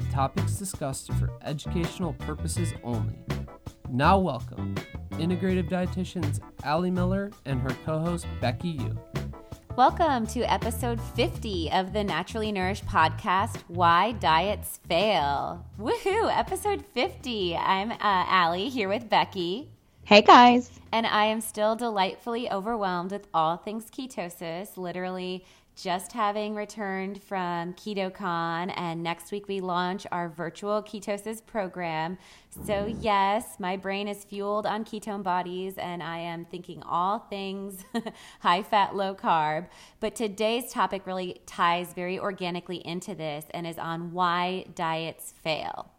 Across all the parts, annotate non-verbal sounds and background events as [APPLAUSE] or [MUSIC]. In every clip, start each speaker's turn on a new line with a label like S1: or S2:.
S1: the topics discussed are for educational purposes only. Now, welcome integrative dietitians Ali Miller and her co host Becky Yu.
S2: Welcome to episode 50 of the Naturally Nourished podcast Why Diets Fail. Woohoo! Episode 50. I'm uh, Ali here with Becky.
S3: Hey guys.
S2: And I am still delightfully overwhelmed with all things ketosis. Literally, just having returned from KetoCon, and next week we launch our virtual ketosis program. So, yes, my brain is fueled on ketone bodies, and I am thinking all things [LAUGHS] high fat, low carb. But today's topic really ties very organically into this and is on why diets fail.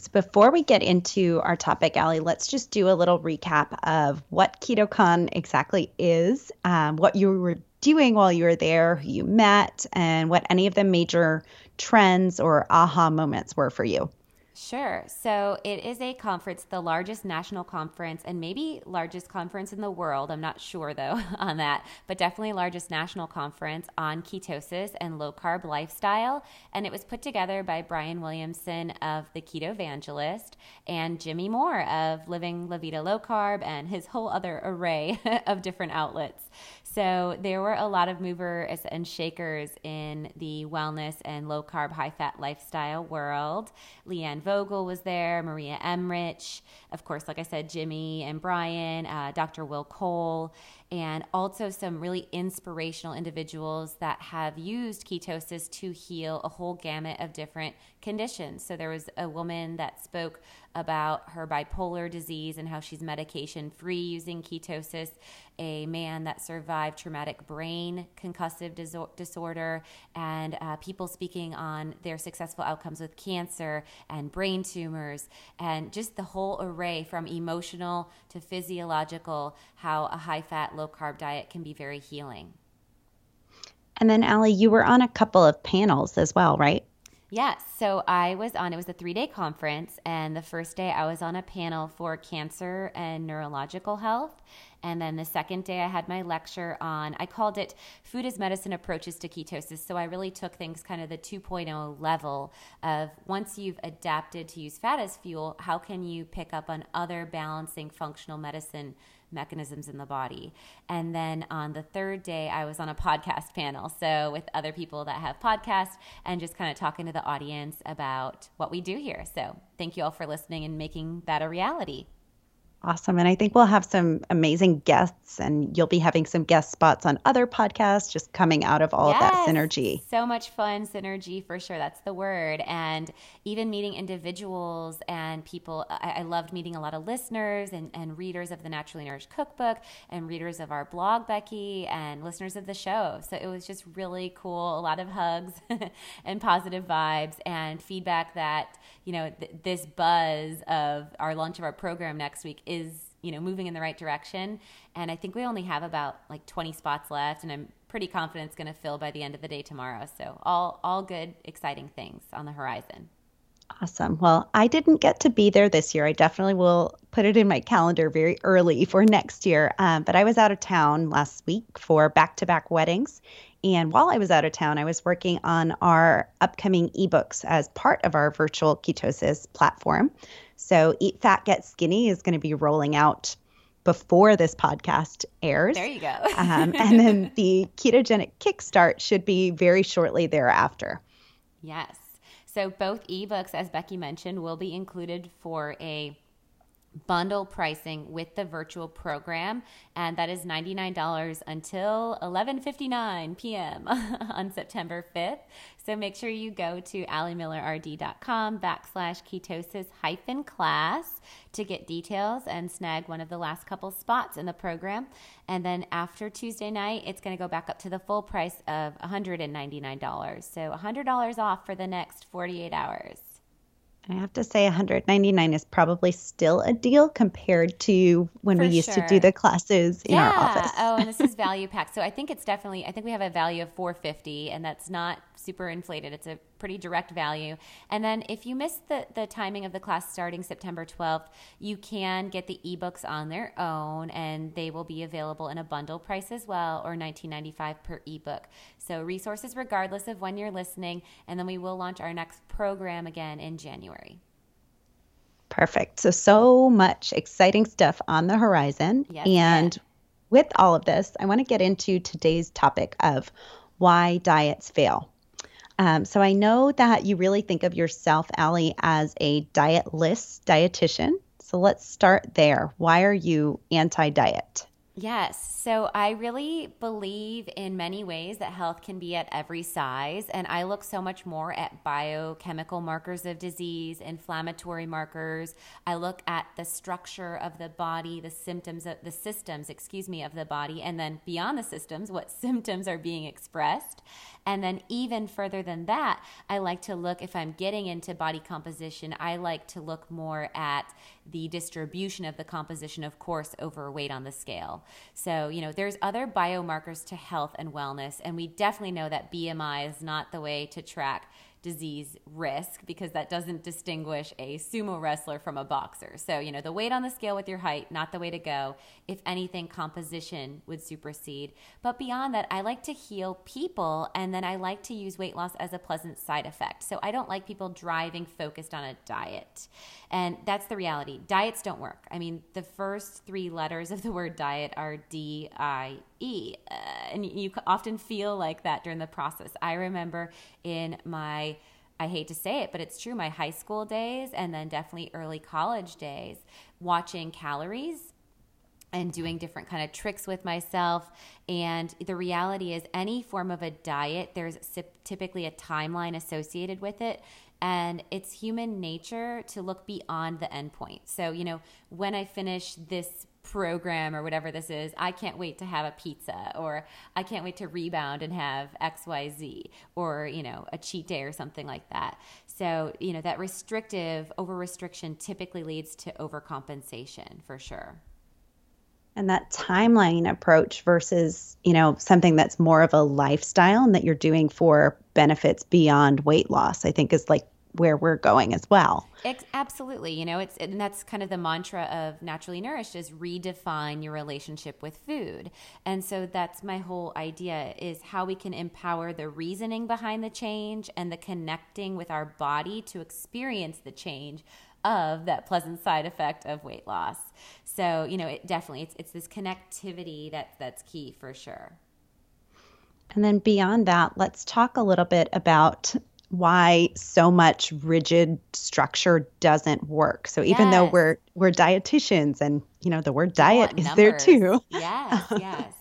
S3: So before we get into our topic, Ali, let's just do a little recap of what KetoCon exactly is, um, what you were doing while you were there, who you met, and what any of the major trends or aha moments were for you.
S2: Sure. So it is a conference, the largest national conference, and maybe largest conference in the world. I'm not sure though [LAUGHS] on that, but definitely largest national conference on ketosis and low carb lifestyle. And it was put together by Brian Williamson of the Ketovangelist and Jimmy Moore of Living La Vida Low Carb and his whole other array [LAUGHS] of different outlets. So there were a lot of movers and shakers in the wellness and low carb, high fat lifestyle world. Leanne Vogel was there, Maria Emmerich, of course, like I said, Jimmy and Brian, uh, Dr. Will Cole, and also some really inspirational individuals that have used ketosis to heal a whole gamut of different conditions. So there was a woman that spoke about her bipolar disease and how she's medication free using ketosis, a man that survived traumatic brain concussive disorder, and uh, people speaking on their successful outcomes with cancer and brain tumors, and just the whole array from emotional to physiological, how a high fat, low carb diet can be very healing.
S3: And then, Ali, you were on a couple of panels as well, right?
S2: Yes. So I was on, it was a three day conference. And the first day I was on a panel for cancer and neurological health. And then the second day I had my lecture on, I called it Food as Medicine Approaches to Ketosis. So I really took things kind of the 2.0 level of once you've adapted to use fat as fuel, how can you pick up on other balancing functional medicine mechanisms in the body. And then on the third day, I was on a [LAUGHS] podcast panel. So with other people that have podcasts and just kind of talking to the audience about what we do here. So thank you all for listening and making that a reality.
S3: Awesome. And I think we'll have some amazing guests, and you'll be having some guest spots on other podcasts just coming out of all yes, of that synergy.
S2: So much fun synergy for sure. That's the word. And even meeting individuals and people. I, I loved meeting a lot of listeners and, and readers of the Naturally Nourished Cookbook and readers of our blog, Becky, and listeners of the show. So it was just really cool. A lot of hugs [LAUGHS] and positive vibes and feedback that, you know, th- this buzz of our launch of our program next week is you know moving in the right direction and i think we only have about like 20 spots left and i'm pretty confident it's going to fill by the end of the day tomorrow so all all good exciting things on the horizon
S3: Awesome. Well, I didn't get to be there this year. I definitely will put it in my calendar very early for next year. Um, but I was out of town last week for back to back weddings. And while I was out of town, I was working on our upcoming ebooks as part of our virtual ketosis platform. So, Eat Fat, Get Skinny is going to be rolling out before this podcast airs.
S2: There you go. [LAUGHS]
S3: um, and then the ketogenic kickstart should be very shortly thereafter.
S2: Yes. So, both ebooks, as Becky mentioned, will be included for a bundle pricing with the virtual program and that is $99 until 11:59 p.m. [LAUGHS] on September 5th. So make sure you go to alimillerrd.com backslash ketosis hyphen class to get details and snag one of the last couple spots in the program. And then after Tuesday night, it's going to go back up to the full price of $199. So $100 off for the next 48 hours.
S3: I have to say 199 is probably still a deal compared to when
S2: For
S3: we used
S2: sure.
S3: to do the classes in
S2: yeah.
S3: our office.
S2: oh, and this is [LAUGHS] value packed. So I think it's definitely. I think we have a value of 450, and that's not super inflated. It's a pretty direct value. And then if you miss the the timing of the class starting September 12th, you can get the ebooks on their own, and they will be available in a bundle price as well, or 19.95 per ebook. So resources regardless of when you're listening, and then we will launch our next program again in January.
S3: Perfect. So, so much exciting stuff on the horizon.
S2: Yes,
S3: and
S2: yeah.
S3: with all of this, I want to get into today's topic of why diets fail. Um, so, I know that you really think of yourself, Ali, as a dietless dietitian. So, let's start there. Why are you anti diet?
S2: Yes. So I really believe in many ways that health can be at every size. And I look so much more at biochemical markers of disease, inflammatory markers. I look at the structure of the body, the symptoms of the systems, excuse me, of the body. And then beyond the systems, what [LAUGHS] symptoms are being expressed. And then even further than that, I like to look, if I'm getting into body composition, I like to look more at the distribution of the composition, of course, overweight on the scale. So, you know, there's other biomarkers to health and wellness, and we definitely know that BMI is not the way to track disease risk because that doesn't distinguish a sumo wrestler from a boxer. So, you know, the weight on the scale with your height, not the way to go. If anything, composition would supersede. But beyond that, I like to heal people and then I like to use weight loss as a pleasant side effect. So, I don't like people driving focused on a diet. And that's the reality. Diets don't work. I mean, the first three letters of the word diet are D I E. Uh, and you often feel like that during the process. I remember in my I hate to say it, but it's true. My high school days and then definitely early college days, watching calories and doing different kind of tricks with myself and the reality is any form of a diet there's typically a timeline associated with it and it's human nature to look beyond the endpoint so you know when i finish this program or whatever this is, I can't wait to have a pizza or I can't wait to rebound and have XYZ or, you know, a cheat day or something like that. So, you know, that restrictive over restriction typically leads to overcompensation for sure.
S3: And that timeline approach versus, you know, something that's more of a lifestyle and that you're doing for benefits beyond weight loss, I think is like where we're going as well.
S2: It's, absolutely. You know, it's and that's kind of the mantra of naturally nourished is redefine your relationship with food. And so that's my whole idea is how we can empower the reasoning behind the change and the connecting with our body to experience the change of that pleasant side effect of weight loss. So, you know, it definitely it's it's this connectivity that that's key for sure.
S3: And then beyond that, let's talk a little bit about why so much rigid structure doesn't work. So even yes. though we're we're dietitians and you know the word diet is
S2: numbers.
S3: there too.
S2: Yes, [LAUGHS] yes.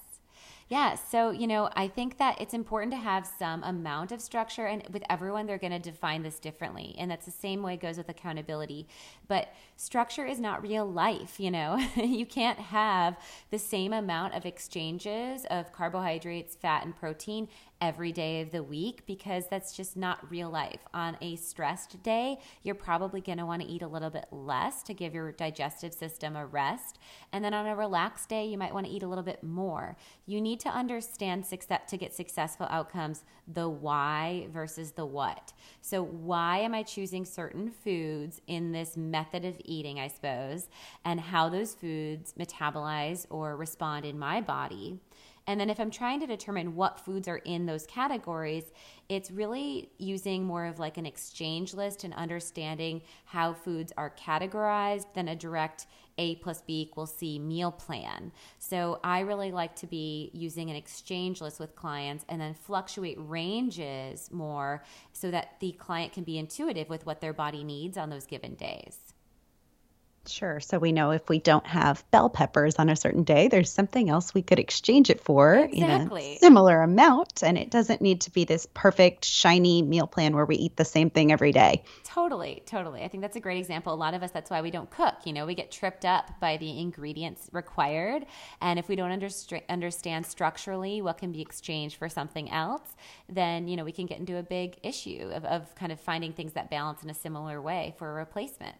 S2: Yeah, so you know, I think that it's important to have some amount of structure, and with everyone, they're going to define this differently, and that's the same way it goes with accountability. But structure is not real life. You know, [LAUGHS] you can't have the same amount of exchanges of carbohydrates, fat, and protein every day of the week because that's just not real life. On a stressed day, you're probably going to want to eat a little bit less to give your digestive system a rest. And then on a relaxed day, you might want to eat a little bit more. You need to understand success to get successful outcomes the why versus the what. So, why am I choosing certain foods in this method of eating, I suppose, and how those foods metabolize or respond in my body? And then if I'm trying to determine what foods are in those categories, it's really using more of like an exchange list and understanding how foods are categorized than a direct A plus B equals C meal plan. So I really like to be using an exchange list with clients and then fluctuate ranges more so that the client can be intuitive with what their body needs on those given days.
S3: Sure. So we know if we don't have bell peppers on a certain day, there's something else we could exchange it for
S2: exactly.
S3: in a similar amount. And it doesn't need to be this perfect, shiny meal plan where we eat the same thing every day.
S2: Totally, totally. I think that's a great example. A lot of us, that's why we don't cook. You know, we get tripped up by the ingredients required. And if we don't underst- understand structurally what can be exchanged for something else, then, you know, we can get into a big issue of, of kind of finding things that balance in a similar way for a replacement.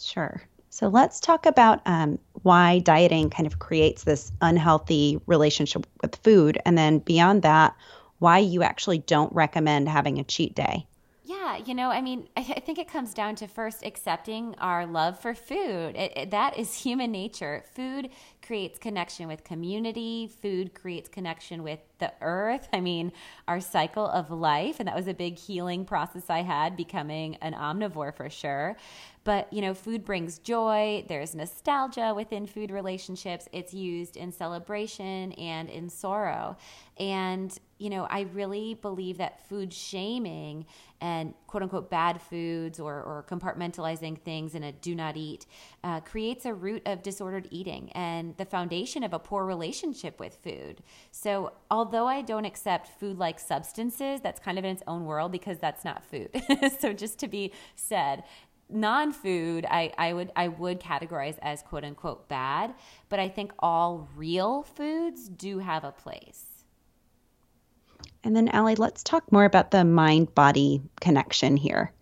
S3: Sure. So let's talk about um, why dieting kind of creates this unhealthy relationship with food. And then beyond that, why you actually don't recommend having a cheat day.
S2: Yeah, you know, I mean, I, I, think it comes down to first accepting our love for food. It, it, that is human nature. Food creates connection with community, food creates connection with the earth. I mean, our cycle of life. And that was a big healing process I had becoming an omnivore for sure. But, you know, food brings joy. There's nostalgia within food relationships. It's used in celebration and in sorrow. And, you know, I really believe that food shaming and quote unquote bad foods or, or compartmentalizing things in a do not eat uh, creates a root of disordered eating and the foundation of a poor relationship with food. So, although I don't accept food like substances, that's kind of in its own world because that's not food. [LAUGHS] so, just to be said, non-food I, I would i would categorize as quote unquote bad but i think all real foods do have a place.
S3: And then Ali, let's talk more about the mind body connection here.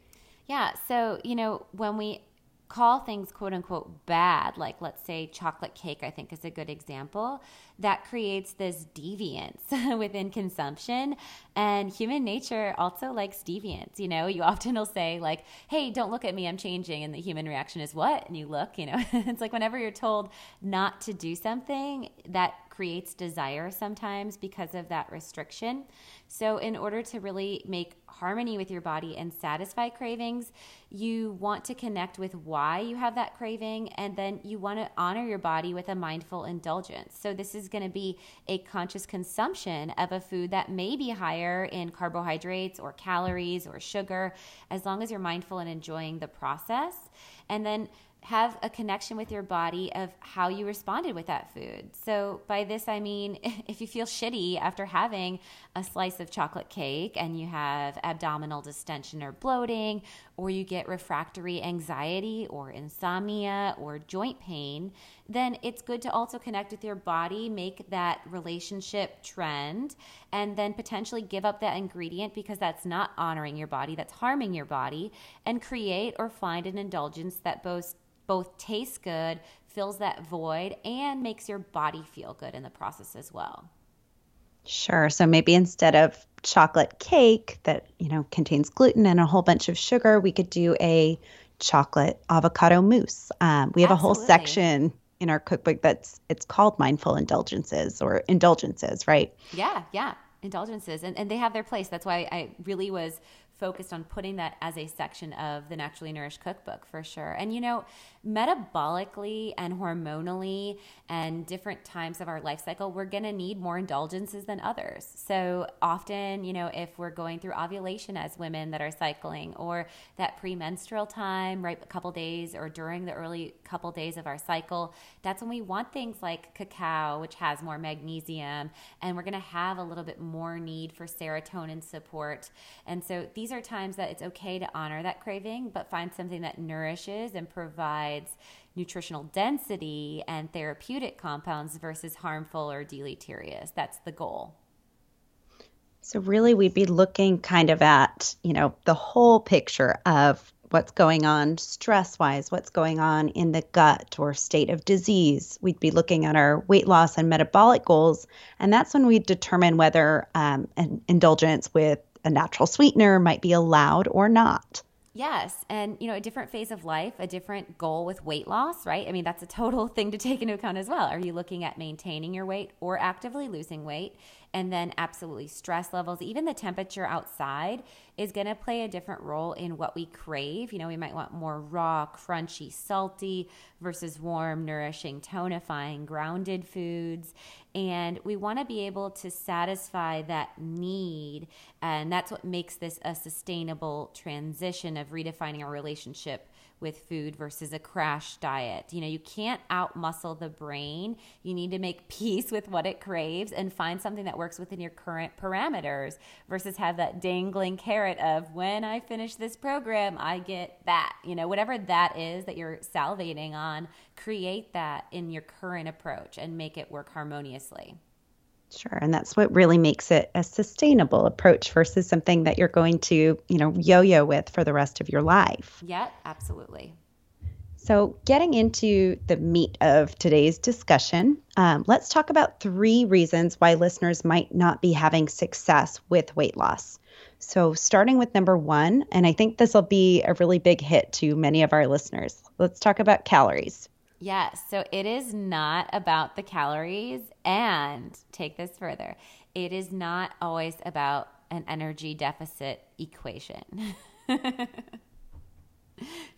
S2: Yeah so you know when we call things quote unquote bad, like let's say chocolate cake, I think is a good example, that creates this deviance [LAUGHS] within consumption. And human nature also likes deviance. You know, you [LAUGHS] often will say, like, hey, don't look at me, I'm changing. And the human reaction is, what? And you look, you know, [LAUGHS] it's like whenever you're told not to do something, that creates desire sometimes because of that restriction. So, in order to really make harmony with your body and satisfy cravings, you want to connect with why you have that craving, and then you want to honor your body with a mindful indulgence. So, this is going to be a conscious consumption of a food that may be higher in carbohydrates or calories or sugar, as long as you're mindful and enjoying the process. And then have a connection with your body of how you responded with that food. So, by this, I mean [LAUGHS] if you feel shitty after having a slice of chocolate cake and you have abdominal distension or bloating, or you get refractory anxiety or insomnia or joint pain, then it's good to also connect with your body, make that relationship trend, and then potentially give up that ingredient because that's not honoring your body, that's harming your body, and create or find an indulgence that both both tastes good, fills that void, and makes your body feel good in the process as well.
S3: Sure. So maybe instead of chocolate cake that, you know, contains gluten and a whole bunch of sugar, we could do a chocolate avocado mousse. Um, we have Absolutely. a whole section in our cookbook that's it's called mindful indulgences or indulgences, right?
S2: Yeah, yeah. Indulgences. And, and they have their place. That's why I really was focused on putting that as a section of the Naturally Nourished Cookbook for sure. And you know, metabolically and hormonally and different times of our life cycle, we're going to need more indulgences than others. So often, you know, if we're going through ovulation as women that are cycling or that premenstrual time, right, a couple days or during the early couple days of our cycle, that's when we want things like cacao, which has more magnesium, and we're going to have a little bit more need for serotonin support. And so these are times that it's okay to honor that craving, but find something that nourishes and provides provides nutritional density and therapeutic compounds versus harmful or deleterious. That's the goal.
S3: So really we'd be looking kind of at, you know, the whole picture of what's going on stress wise, what's going on in the gut or state of disease. We'd be looking at our weight loss and metabolic goals. And that's when we determine whether um, an indulgence with a natural sweetener might be allowed or not.
S2: Yes. And, you know, a different phase of life, a different goal with weight loss, right? I mean, that's a total [LAUGHS] thing to take into account as well. Are you looking at maintaining your weight or actively losing weight? And then, absolutely, stress levels, even the temperature outside is going to play a different role in what we crave. You know, we might want more raw, crunchy, salty versus warm, nourishing, tonifying, grounded foods. And we want to be able to satisfy that need. And that's what makes this a sustainable transition of redefining our relationship with food versus a crash diet. You know, you can't outmuscle the brain. You need to make [LAUGHS] peace with what it craves and find something that works within your current parameters versus have that dangling carrot of when I finish this program, I get that. You know, whatever that is that you're salivating on, create that in your current approach and make it work harmoniously.
S3: Sure. And that's what really makes it a sustainable approach versus something that you're going to, you know, yo yo with for the rest of your life.
S2: Yeah, absolutely.
S3: So, getting into the meat of today's discussion, um, let's talk about three reasons why listeners might not be having success with weight loss. So, starting with number one, and I think this will be a really big hit to many of our listeners, let's talk about calories.
S2: Yes. So it is not about the calories. And take this further it is not always about an energy deficit equation. [LAUGHS]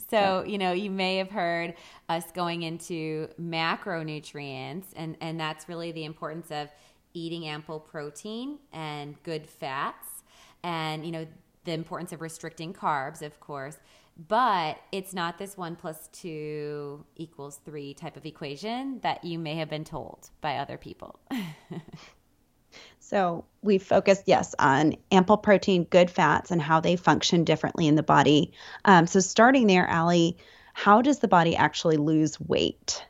S2: so, you know, you may have heard us going into macronutrients, and, and that's really the importance of eating ample protein and good fats, and, you know, the importance of restricting carbs, of course but it's not this one plus two equals three type of equation that you may have been told by other people. [LAUGHS]
S3: so we focused, yes, on ample protein, good fats, and how they function differently in the body. Um, so starting there, Ali, how does the body actually lose weight?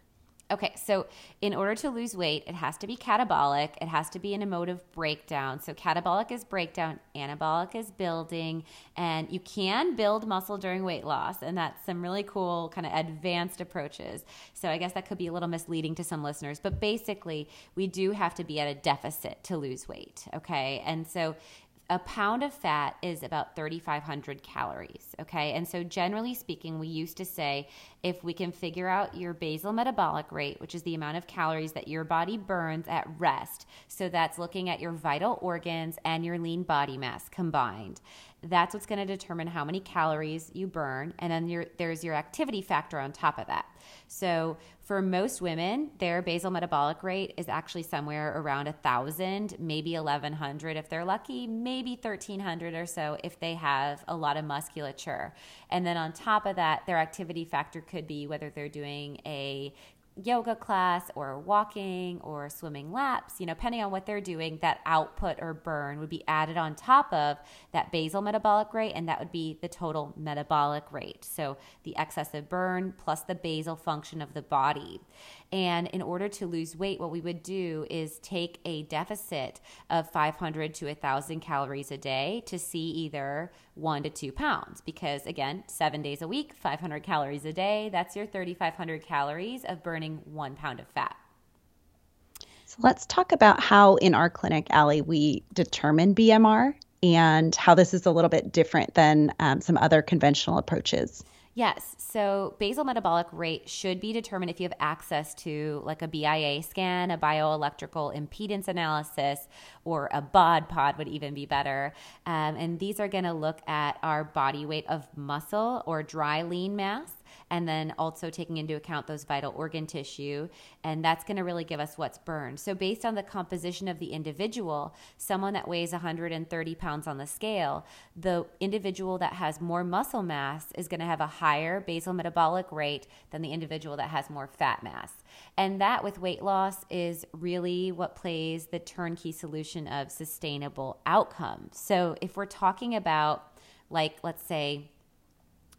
S2: Okay, so in order to lose weight, it has to be catabolic. It has to be an emotive breakdown. So catabolic is breakdown, anabolic is building, and you can build muscle during weight loss, and that's some really cool kind of advanced approaches. So I guess that could be a little misleading to some listeners, but basically, we do have to be at a deficit to lose weight, okay? And so a pound of fat is about 3,500 calories. Okay. And so, generally speaking, we used to say if we can figure out your basal metabolic rate, which is the amount of calories that your body burns at rest, so that's looking at your vital organs and your lean body mass combined. That's what's going to determine how many calories you burn. And then your, there's your activity factor on top of that. So, for most women, their basal metabolic rate is actually somewhere around 1,000, maybe 1,100 if they're lucky, maybe 1,300 or so if they have a lot of musculature. And then on top of that, their activity factor could be whether they're doing a yoga class or walking or swimming laps, you know, depending on what they're doing, that output or burn would be added on top of that basal metabolic rate, and that would be the total metabolic rate. So the excessive burn plus the basal function of the body. And in order to lose weight, what we would do is take a deficit of 500 to 1,000 calories a day to see either one to two pounds. Because again, seven days a week, 500 calories a day, that's your 3,500 calories of burning one pound of fat.
S3: So let's talk about how in our clinic, Ali, we determine BMR and how this is a little bit different than um, some other conventional approaches.
S2: Yes. So basal metabolic rate should be determined if you have access to like a BIA scan, a bioelectrical impedance analysis, or a bod pod would even be better. Um, and these are going to look at our body weight of muscle or dry lean mass and then also taking into account those vital organ tissue. And that's going to really give us what's burned. So, based on the composition of the individual, someone that weighs 130 pounds on the scale, the individual that has more muscle mass is going to have a higher basal metabolic rate than the individual that has more fat mass. And that with weight loss is really what plays the turnkey solution of sustainable outcomes. So, if we're talking about, like, let's say,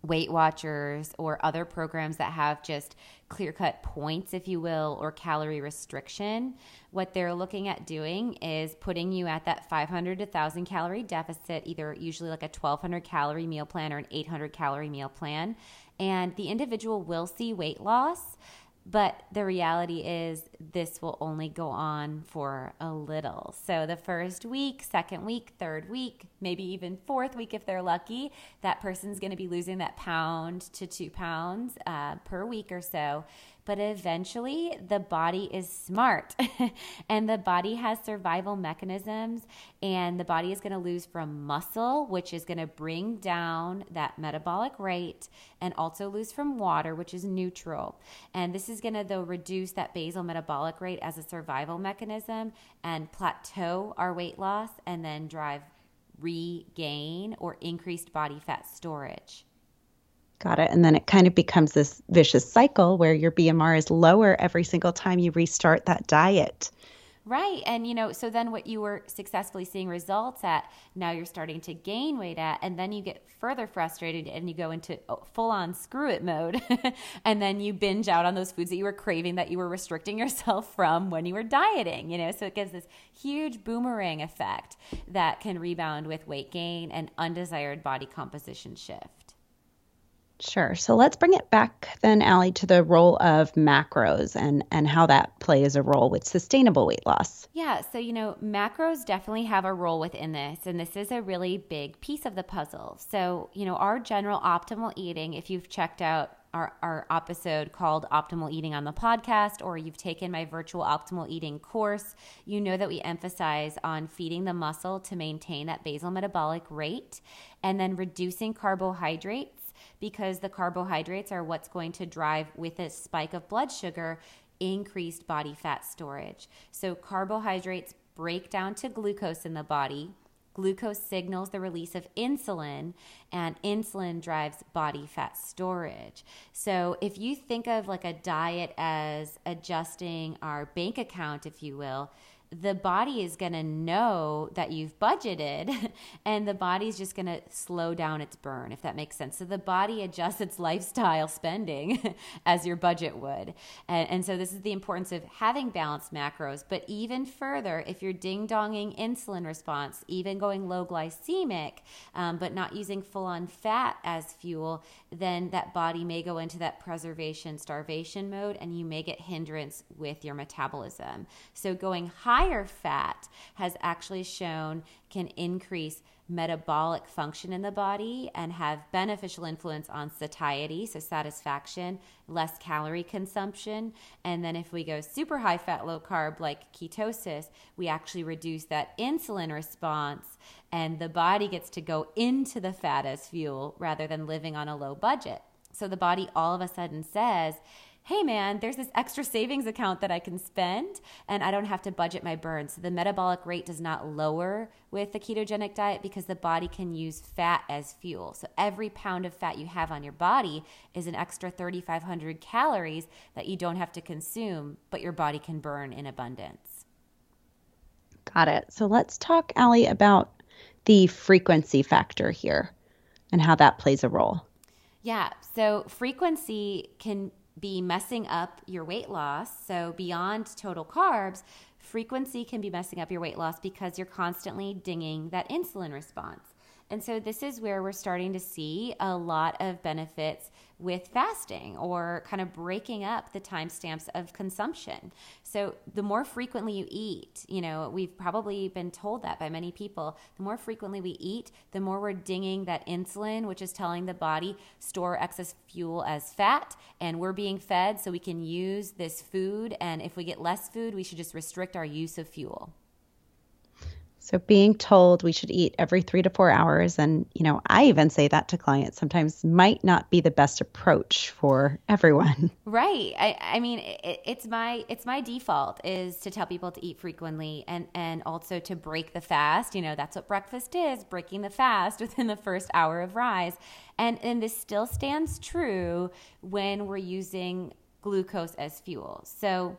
S2: Weight Watchers or other programs that have just clear cut points, if you will, or calorie restriction, what they're looking at doing is putting you at that 500 to 1,000 calorie deficit, either usually like a 1,200 calorie meal plan or an 800 calorie meal plan. And the individual will see weight loss but the reality is, this will only go on for a little. So, the first week, second week, third week, maybe even fourth week if they're lucky, that person's to be losing that pound to two pounds uh, per week or so. But eventually, the body is smart [LAUGHS] and the body has survival mechanisms, and the body is going to lose from muscle, which is going to bring down that metabolic rate, and also lose from water, which is neutral. And this is going to, though, reduce that basal metabolic rate as a survival mechanism and plateau our weight loss and then drive regain or increased body fat storage.
S3: Got it. And then it kind of becomes this vicious cycle where your BMR is lower every single time you restart that diet.
S2: Right. And, you know, so then what you were successfully seeing results at, now you're starting to gain weight at, and then you get further frustrated and you go into oh, full on screw it mode. [LAUGHS] and then you binge out on those foods that you were craving that you were restricting [LAUGHS] yourself from when you were dieting, you know? So it gives this huge boomerang effect that can rebound with weight gain and undesired body composition shift.
S3: Sure. So let's bring it back then, Ali, to the role of macros and, and how that plays a role with sustainable weight loss.
S2: Yeah. So, you know, macros definitely have a role within this, and this is a really big piece of the puzzle. So, you know, our general optimal eating, if you've checked out our, our episode called Optimal Eating on the podcast, or you've taken my virtual optimal eating course, you know that we emphasize on feeding the muscle to maintain that basal metabolic rate and then reducing carbohydrates because the carbohydrates are what's going to drive with a spike of blood sugar increased body fat storage. So carbohydrates break down to glucose in the body. Glucose signals the release of insulin, and insulin drives body fat storage. So, if you think of like a diet as adjusting our bank account, if you will, the body is going to know that you've budgeted [LAUGHS] and the body's just going to slow down its burn if that makes sense. So the body adjusts its lifestyle spending [LAUGHS] as your budget would. And, and so this is the importance of having balanced macros. But even further if you're ding-donging insulin response even going low glycemic um, but not using full-on fat as fuel then that body may go into that preservation starvation mode and you may get hindrance with your metabolism so going higher fat has actually shown can increase metabolic function in the body and have beneficial influence on satiety, so satisfaction, less calorie consumption. And then if we go super high fat, low carb, like ketosis, we actually reduce that insulin response and the body gets to go into the fat as fuel rather than living on a low budget. So the body all of a sudden says, hey man, there's this extra savings account that I can spend and I don't have to budget my burn. So the metabolic rate does not lower with the ketogenic diet because the body can use fat as fuel. So every pound of fat you have on your body is an extra 3,500 calories that you don't have to consume, but your body can burn in abundance.
S3: Got it. So let's talk, Ali, about the frequency factor here and how that plays a role.
S2: Yeah. So frequency can be messing up your weight loss. So, beyond total carbs, frequency can be messing up your weight loss because you're constantly dinging that insulin response. And so this is where we're starting to see a lot of benefits with fasting or kind of breaking up the timestamps of consumption. So the more frequently you eat, you know, we've probably been told that by many people, the more frequently we eat, the more we're dinging that insulin, which is telling the body store excess fuel as fat and we're being fed so we can use this food and if we get less food, we should just restrict our use of fuel.
S3: So being told we should eat every three to four hours, and you know, I even say that to clients sometimes might not be the best approach for everyone. [LAUGHS]
S2: Right. I, I mean, it, it's my it's my default is to tell people to eat frequently, and and also to break the fast. You know, that's what breakfast is: breaking the fast [LAUGHS] within the first hour of rise. And and this still stands true when we're using glucose as fuel. So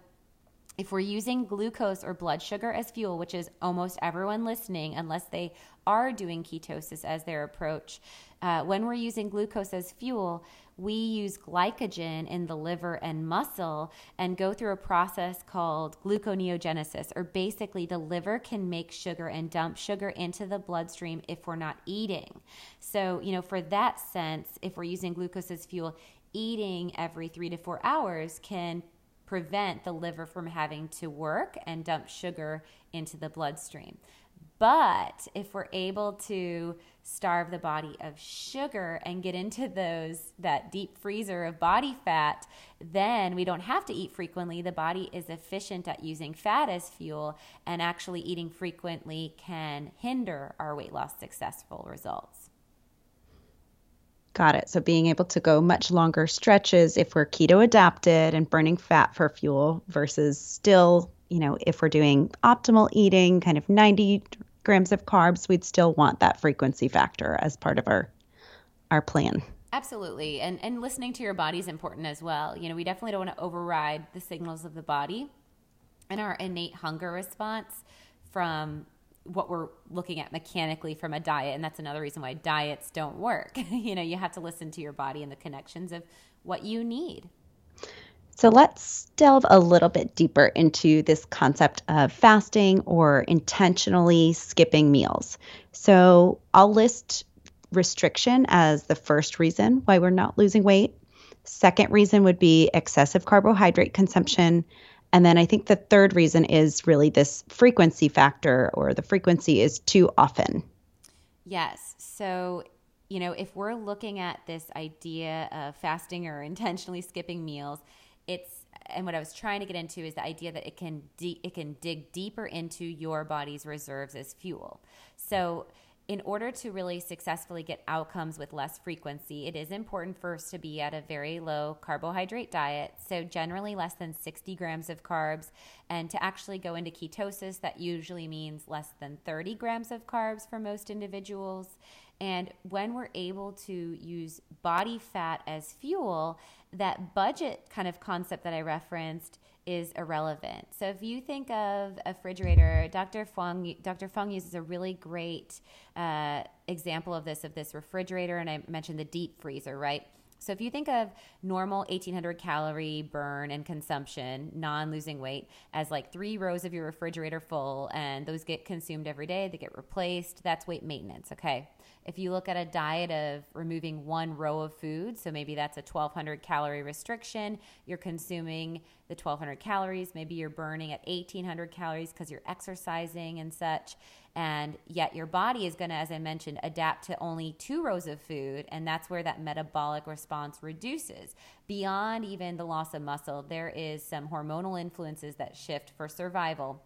S2: if we're using glucose or blood sugar as fuel, which is almost everyone listening, unless they are doing ketosis as their approach, uh, when we're using glucose as fuel, we use glycogen in the liver and muscle and go through a process called gluconeogenesis, or basically the liver can make sugar and dump sugar into the bloodstream if we're not eating. So, you know, for that sense, if we're using glucose as fuel, eating every three to four hours can prevent the liver from having to work and dump sugar into the bloodstream. But if we're able to starve the body of sugar and get into those that deep freezer of body fat, then we don't have to eat frequently. The body is efficient at using fat as fuel, and actually eating frequently can hinder our weight loss successful results.
S3: Got it. So being able to go much longer stretches if we're keto adapted and burning fat for fuel versus still, you know, if we're doing optimal eating, kind of 90 grams of carbs, we'd still want that frequency factor as part of our our plan.
S2: Absolutely. And and listening to your body is important as well. You know, we definitely don't want to override the signals of the body and our innate hunger response from what we're looking at mechanically from a diet and that's another reason why diets don't work. [LAUGHS] you know, you have to listen to your body and the connections of what you need.
S3: So let's delve a little bit deeper into this concept of fasting or intentionally skipping meals. So I'll list restriction as the first reason why we're not losing weight. Second reason would be excessive carbohydrate consumption. And then I think the third reason is really this frequency factor, or the frequency is too often.
S2: Yes. So, you know, if we're looking at this idea of fasting or [LAUGHS] intentionally skipping meals, it's and what I was trying to get into is the idea that it can de- it can dig deeper into your body's reserves as fuel. So, in order to really successfully get outcomes with less frequency, it is important first to be at a very low carbohydrate diet. So, generally less than 60 grams of carbs. And to actually go into ketosis, that usually means less than 30 grams of carbs for most individuals. And when we're able to use body fat as fuel, that budget kind of concept that I referenced is irrelevant. So if you think of a refrigerator, Dr. Fung, Dr. Fung uses a really great uh, example of this, of this refrigerator, and I mentioned the deep freezer, right? So if you think of normal 1800 calorie burn and consumption, non losing weight, as like three rows of your refrigerator full, and those get consumed every day, they get replaced, that's weight maintenance, okay? If you look at a diet of removing one row of food, so maybe that's a 1200 calorie restriction, you're consuming the 1200 calories, maybe you're burning at 1800 calories because you're exercising and such. And yet your body is going to, as I mentioned, adapt to only two rows of food. And that's where that metabolic response reduces. Beyond even the loss of muscle, there is some hormonal influences that shift for survival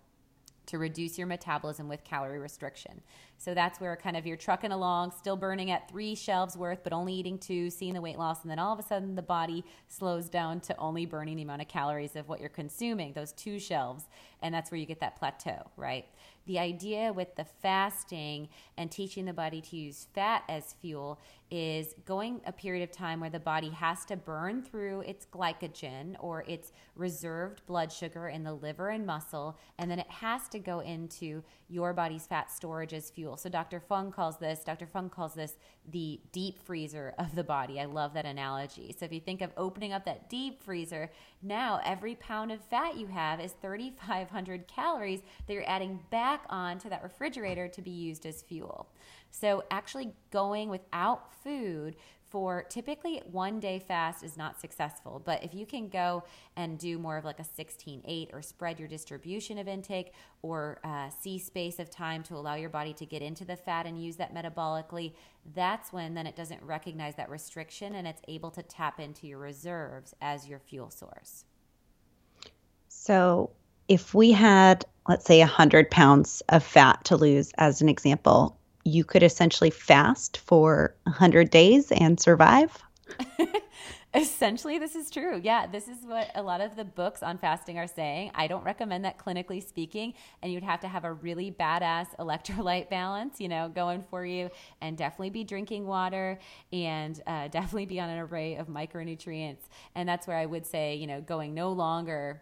S2: to reduce your metabolism with calorie restriction. So that's where kind of you're trucking along, still burning at three shelves worth, but only eating two, seeing the weight loss, and then all of a sudden the body slows down to only burning the amount of calories of what you're consuming, those two shelves. And that's where you get that plateau, right? The idea with the fasting and teaching the body to use fat as fuel is going a period of time where the body has to burn through its glycogen or its reserved blood sugar in the liver and muscle, and then it has to go into your body's fat storage as fuel. So Dr. Fung calls this, Dr. Fung calls this the deep freezer of the body. I love that analogy. So if you think of opening up that deep freezer, now every pound of fat you have is 3,500 calories that you're adding back on to that refrigerator to be used as fuel. So actually going without food for typically one day fast is not successful. But if you can go and do more of like a 16 8 or spread your distribution of intake or uh, see space of time to allow your body to get into the fat and use that metabolically, that's when then it doesn't recognize that restriction and it's able to tap into your reserves as your fuel source.
S3: So if we had, let's say, 100 pounds of fat to lose, as an example, you could essentially fast for 100 days and survive? [LAUGHS]
S2: Essentially, this is true. Yeah, this is what a lot of the books on fasting are saying. I don't recommend that clinically speaking, and you'd have to have a really badass electrolyte [LAUGHS] balance, you know, going for you, and definitely be drinking water and uh, definitely be on an array of micronutrients. And that's where I would say, you know, going no longer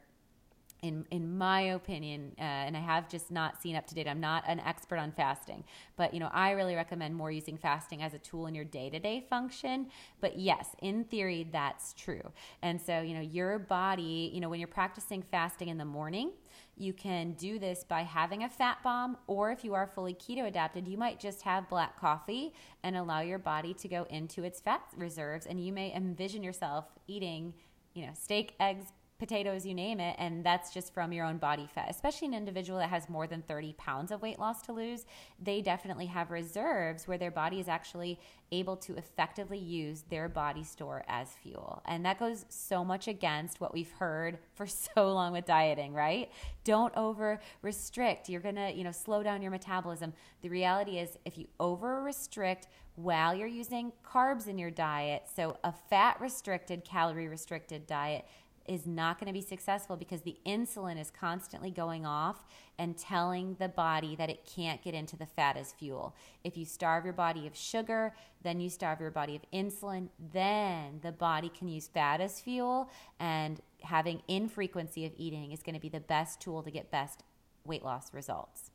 S2: in in my opinion, uh, and I have just not seen up to date. I'm not an expert on fasting, but you know, I really recommend more using fasting as a tool in your day to day function. But yes, in theory, that's true. And so, you know, your body, you know, when you're practicing fasting in the morning, you can do this by having a fat bomb, or if you are fully keto adapted, you might just have black coffee and allow your body to go into its fat reserves. And you may envision yourself eating, you know, steak, eggs, potatoes, you name it, and that's just from your own body fat. Especially an individual that has more than 30 pounds of weight loss to lose, they definitely have reserves where their body is actually able to effectively use their body store as fuel. And that goes so much against what we've heard for [LAUGHS] so long with dieting, right? Don't over restrict. You're going to, you know, slow down your metabolism. The reality is if you over restrict while you're using carbs in your diet, so a fat restricted, calorie restricted diet, is not going to be successful because the insulin is constantly going off and telling the body that it can't get into the fat as fuel. If you starve your body of sugar, then you starve your body of insulin, then the body can use fat as fuel and having infrequency of eating is going to be the best tool to get best weight loss results.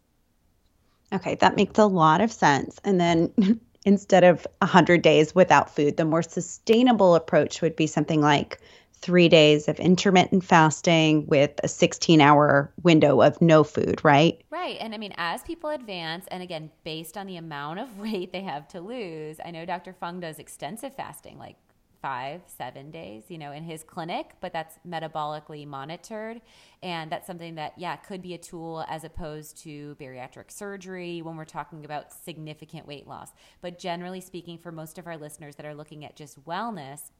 S3: Okay, that makes a lot of sense. And then [LAUGHS] instead of 100 days without food, the more sustainable approach would be something like three days of intermittent fasting with a 16 hour window of no food, right?
S2: Right. And I mean, as people advance, and again, based on the amount of [LAUGHS] weight they have to lose, I know Dr. Fung does extensive fasting, like five, seven days, you know, in his clinic, but that's metabolically monitored. And that's something that, yeah, could be a tool as opposed to bariatric surgery when we're talking about significant weight loss. But generally speaking, for most of our listeners that are looking at just wellness,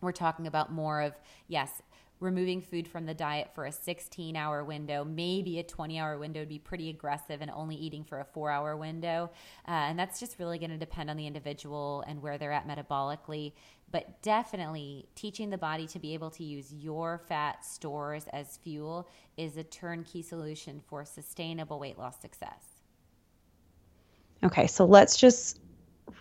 S2: we're talking about more of, yes, removing food from the diet for a 16 hour window, maybe a 20 hour window would be pretty aggressive, and only eating for a four hour window. Uh, and that's just really going to depend on the individual and where they're at metabolically. But definitely teaching the body to be able to use your fat stores as fuel is a turnkey solution for sustainable weight loss success.
S3: Okay, so let's just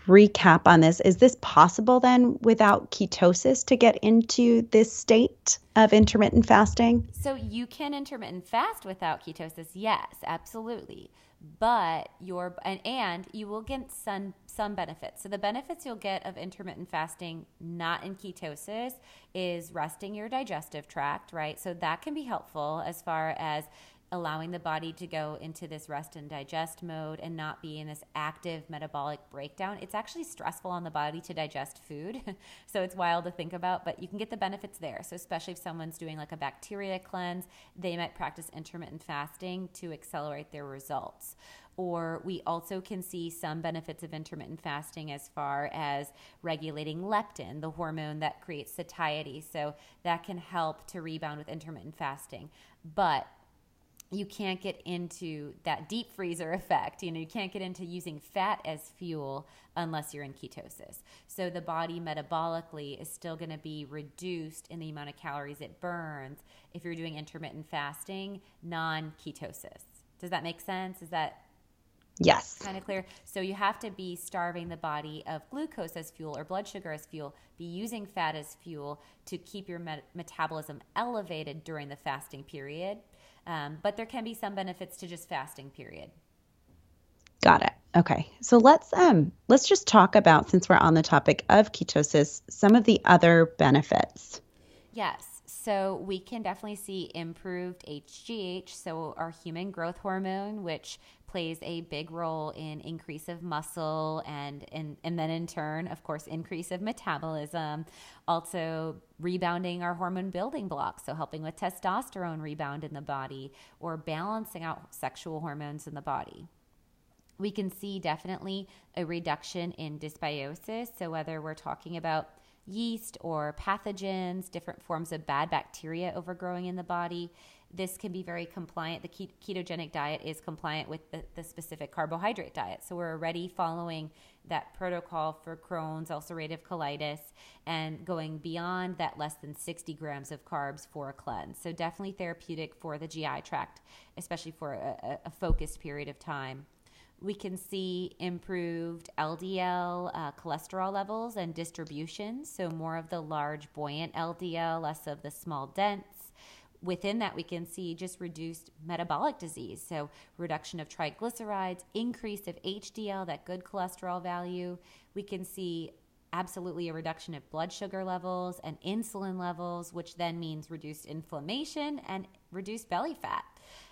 S3: recap on this. Is this possible then without ketosis to get into this state of intermittent fasting?
S2: So you can intermittent fast without ketosis. Yes, absolutely. But your and, and you will get some some benefits. So the benefits you'll get of intermittent fasting not in ketosis is resting your digestive tract, right? So that can be helpful as far as allowing the body to go into this rest and digest mode and not be in this active metabolic breakdown. It's actually stressful on the body to digest food. [LAUGHS] so it's wild to think about, but you can get the benefits there. So, especially if someone's doing like a bacteria cleanse, they might practice intermittent fasting to accelerate their results. Or we also can see some benefits of intermittent fasting as far as regulating leptin, the hormone that creates satiety. So that can help to rebound with intermittent fasting. But you can't get into that deep freezer [LAUGHS] effect. You know, you can't get into using fat as fuel unless you're in ketosis. So the body metabolically is still going to be reduced in the amount of calories it burns if you're doing intermittent fasting, non ketosis. Does that make sense? Is that
S3: Yes.
S2: Kind of clear. So you have to be starving the body of glucose as fuel or blood sugar as fuel, be using fat as fuel to keep your met- metabolism elevated during the fasting period um, but there can be some benefits to just fasting, period.
S3: Got it. Okay. So let's um let's just talk about since we're on the topic of ketosis, some of the other benefits.
S2: Yes. So we can definitely see improved HGH, so our human growth hormone, which plays a big role in increase of muscle and, and and then in turn of course increase of metabolism also rebounding our hormone building blocks. So helping with testosterone rebound in the body or balancing out sexual hormones in the body. We can see definitely a reduction in dysbiosis. So whether we're talking about yeast or pathogens different forms of bad bacteria overgrowing in the body this can be very compliant. The ketogenic diet is compliant with the, the, specific carbohydrate diet. So we're already following that protocol for Crohn's, ulcerative colitis, and going beyond that less than 60 grams of carbs for a cleanse. So definitely therapeutic for the GI tract, especially for a, a focused period of time. We can see improved LDL uh, cholesterol levels and distribution. So, more of the large, buoyant LDL, less of the small, dense within that, we can see just reduced metabolic disease. So, reduction of triglycerides, increase of HDL, that good cholesterol value. We can see absolutely a reduction of blood sugar levels and insulin levels, which then means reduced inflammation and reduced belly fat.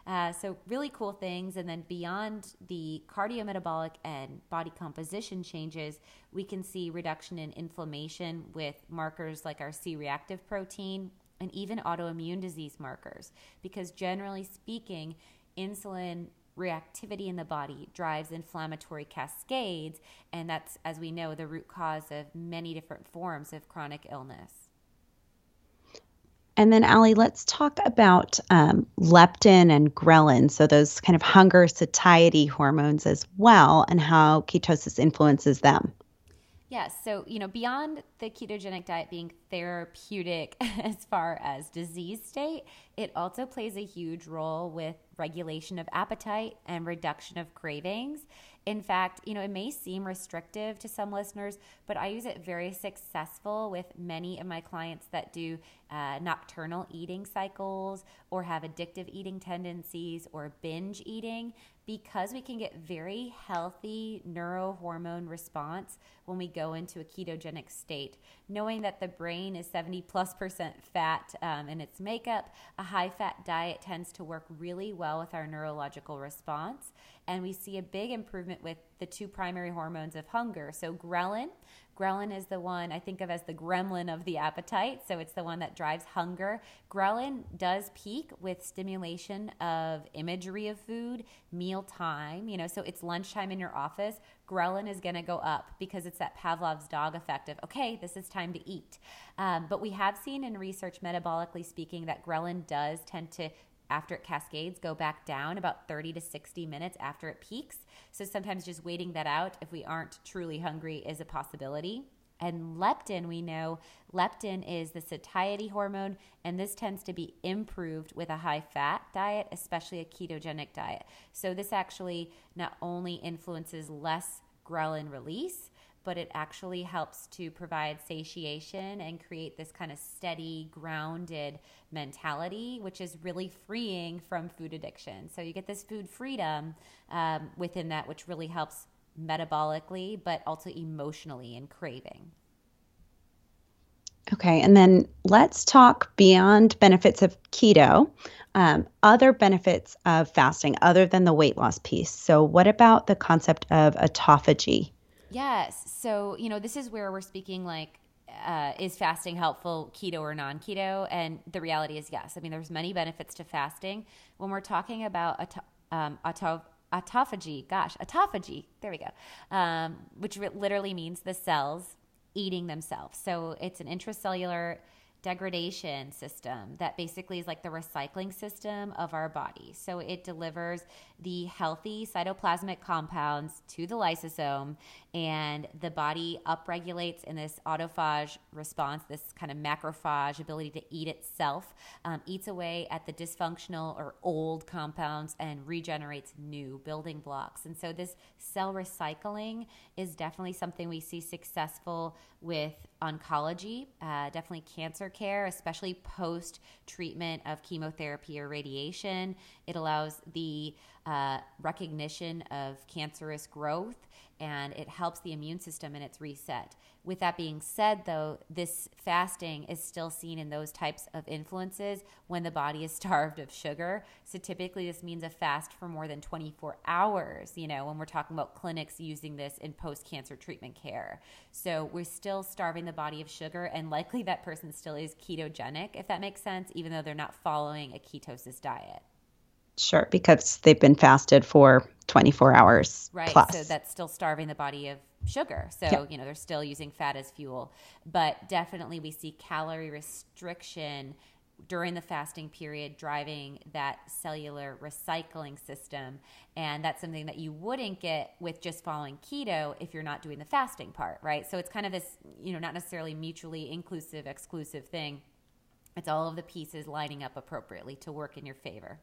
S2: Uh, so, really cool things. And then, beyond the cardiometabolic and body composition changes, we can see reduction in inflammation with markers like our C reactive protein and even autoimmune disease markers. Because generally speaking, insulin reactivity in the body drives inflammatory cascades, and that's, as we know, the root cause of many different forms of chronic illness.
S3: And then, Ali, let's talk about um, leptin and ghrelin, so those kind of hunger satiety hormones as well, and how ketosis influences them.
S2: Yes. So, you know, beyond the ketogenic diet being therapeutic [LAUGHS] as far as disease state, it also plays a huge role with regulation of appetite and reduction of cravings. In fact, you know, it may seem restrictive to some listeners, but I use it very successful with many of my clients that do uh, nocturnal eating cycles or have addictive eating tendencies or binge eating because we can get very healthy neurohormone response when we go into a ketogenic state. Knowing that the brain is 70 plus percent fat um, in its makeup, a high fat diet tends to work really well with our neurological response. And we see a big improvement with the two primary hormones of hunger. So, ghrelin, Ghrelin is the one I think of as the gremlin of the appetite. So it's the one that drives hunger. Ghrelin does peak with stimulation of imagery of food, meal time, you know, so it's lunchtime in your office. Ghrelin is going to go up because it's that Pavlov's dog effect of, okay, this is time to eat. Um, but we have seen in research, metabolically speaking, that ghrelin does tend to after it cascades go back down about 30 to 60 minutes after it peaks. So sometimes just waiting that out if we aren't truly hungry is a possibility. And leptin, we know leptin is the satiety hormone, and this tends to be improved with a high fat diet, especially a ketogenic diet. So, this actually not only influences less ghrelin release, but it actually helps to provide satiation and create this kind of steady, grounded mentality, which is really freeing from food addiction. So you get this food freedom um, within that, which really helps metabolically, but also emotionally in craving.
S3: Okay, and then let's talk beyond benefits of keto, um, other benefits of fasting other than the weight loss piece. So, what about the concept of autophagy?
S2: Yes. So, you know, this is where we're speaking like, uh, is fasting helpful, keto or non keto? And the reality is yes. I mean, there's many benefits to fasting. When we're talking about auto, um, auto, autophagy, gosh, autophagy, there we go, um, which literally means the cells eating themselves. So it's an intracellular degradation system that basically is like the recycling system of our body. So it delivers the healthy cytoplasmic compounds to the lysosome, and the body upregulates in this autophage response, this kind of macrophage ability to eat itself, um, eats away at the dysfunctional or old compounds and regenerates new building blocks. And so this cell recycling is definitely something we see successful with oncology, uh, definitely cancer care, especially post treatment of chemotherapy or radiation. It allows the uh, recognition of cancerous growth and it helps the immune system in its reset. With that being said, though, this fasting is still seen in those types of influences when the body is [LAUGHS] starved of sugar. So typically, this means a fast for more than 24 hours, you know, when we're talking about clinics using this in post cancer treatment care. So we're still starving the body of sugar, and likely that person still is ketogenic, if that makes sense, even though they're not following a ketosis diet.
S3: Sure, because they've been fasted for 24 hours
S2: right,
S3: plus.
S2: So that's still starving the body of sugar. So, you know, they're still using fat as fuel. But definitely we see calorie restriction during the fasting period driving that cellular recycling system. And that's something that you wouldn't get with just following keto if you're not doing the fasting part, right? So it's kind of this, you know, not necessarily mutually inclusive, exclusive thing. It's all of the pieces lining up appropriately to work in your favor.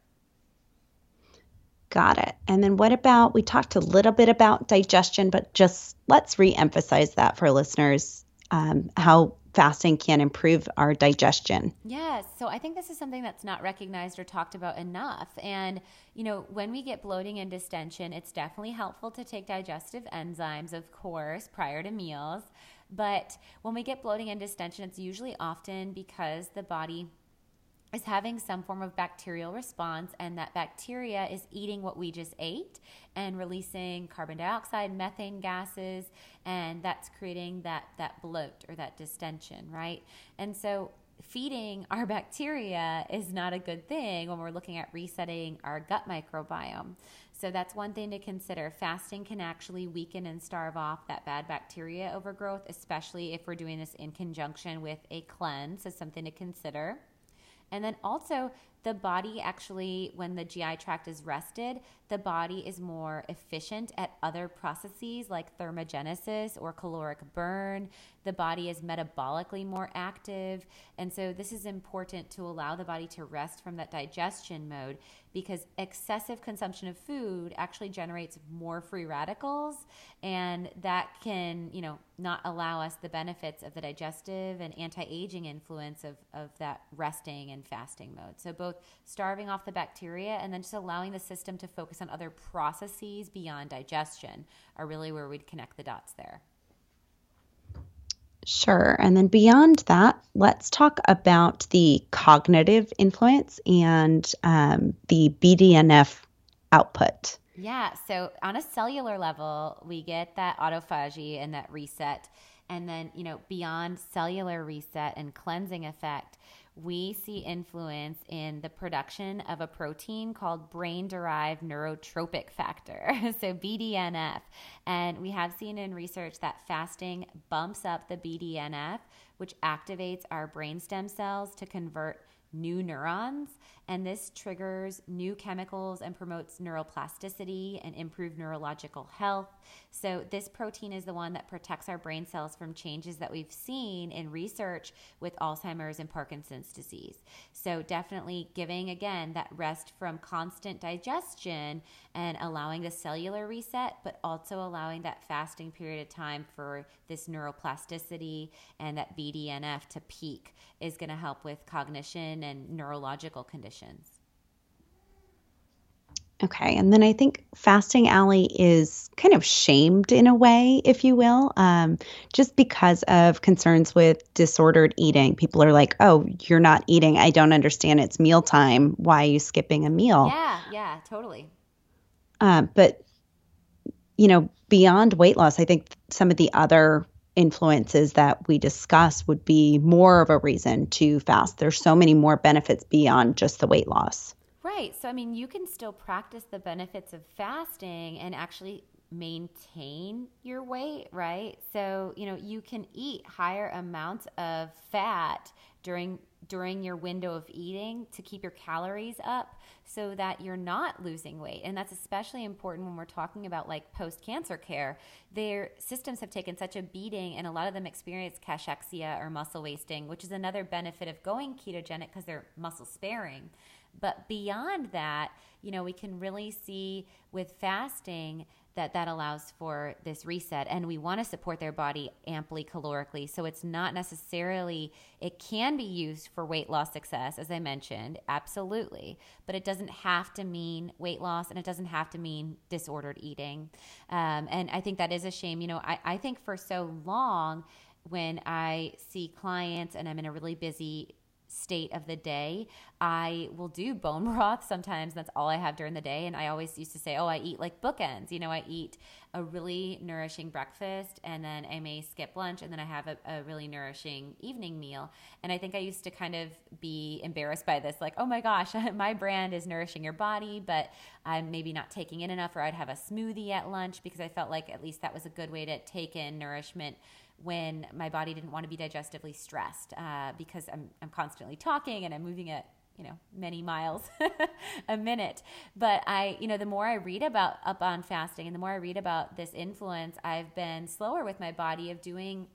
S3: Got it. And then what about we talked a little bit about digestion, but just let's re-emphasize that for listeners um, how fasting can improve our digestion.
S2: Yes. So I think this is something that's not recognized or talked about enough. And, you know, when we get bloating and distension, it's definitely helpful to take digestive enzymes, of course, prior to meals. But when we get bloating and distension, it's usually often because the body is having some form of bacterial response, and that bacteria is eating what we just ate and releasing carbon dioxide, methane gases, and that's creating that, that bloat or that distension, right? And so, feeding [LAUGHS] our bacteria is not a good thing when we're looking at resetting our gut microbiome. So, that's one thing to consider. Fasting can actually weaken and starve off that bad bacteria overgrowth, especially if we're doing this in conjunction with a cleanse. So, something to consider. And then also, the body actually, when the GI tract is rested, the body is more efficient at other processes like thermogenesis or caloric burn. The body is metabolically more active. And so, this is important to allow the body to rest from that digestion mode because excessive consumption of food actually generates more free radicals. And that can, you know, not allow us the benefits of the digestive and anti aging influence of, of that resting and fasting mode. So, both starving off the bacteria and then just allowing the system to focus on other processes beyond digestion are really where we'd connect the dots there.
S3: Sure. And then beyond that, let's talk about the cognitive influence and um, the BDNF output.
S2: Yeah. So on a cellular level, we get that autophagy and that reset. And then, you know, beyond cellular reset and cleansing effect, we see influence in the production of a protein called brain derived neurotropic factor, [LAUGHS] so BDNF. And we have seen in research that fasting bumps up the BDNF, which activates our brain stem cells to convert new neurons, and this triggers new chemicals and promotes neuroplasticity and improved neurological health. So, this protein is the one that protects our brain cells from changes that we've seen in research with Alzheimer's and Parkinson's disease. So, definitely giving again that rest from constant digestion and allowing the cellular reset, but also allowing that fasting period of time for this neuroplasticity and that BDNF to peak is going to help with cognition and neurological conditions.
S3: Okay. And then I think fasting Ali is kind of shamed in a way, if you will, um, just because of concerns with disordered eating. People are like, oh, you're not eating. I don't understand. It's mealtime. Why are you skipping a meal?
S2: Yeah, yeah, totally.
S3: Uh, but, you know, beyond weight loss, I think some of the other influences that we discuss would be more of a reason to fast. There's so many more benefits beyond just the weight loss.
S2: Right. So, I mean, you can still practice the benefits of fasting and actually maintain your weight, right? So, you know, you can eat higher amounts of fat during during your window of eating to keep your calories up so that you're not losing weight. And that's especially important when we're talking about like post cancer care. Their systems have taken such a beating, and a lot of them experience cachexia or muscle wasting, which is another benefit of going ketogenic because they're muscle sparing. But beyond that, you know, we can really see with fasting that that allows for this reset and we want to support their body amply calorically. So it's not necessarily it can be used for weight loss success as i mentioned absolutely. But it doesn't have to mean weight loss and it doesn't have to mean disordered eating. Um, and i think that is a shame. You know I, I think for so long when i see clients and i'm in a really busy state of the day, I will do bone [LAUGHS] broth sometimes. That's all I have during the day. And I always used to say, oh, I eat like bookends. You know, I eat a really nourishing breakfast and then I may skip lunch and then I have a, a really nourishing evening meal. And I think I used to kind of be embarrassed by this like, oh my gosh, [LAUGHS] my brand is nourishing your body, but I'm maybe not taking in enough, or I'd have a smoothie at lunch because I felt like at least that was a good way to take in nourishment when my body didn't want to be digestively stressed uh, because I'm, I'm constantly talking and I'm moving at you know many miles [LAUGHS] a minute. But i you know the more i read about up on fasting and the more i read about this influence i've been slower with my body of doing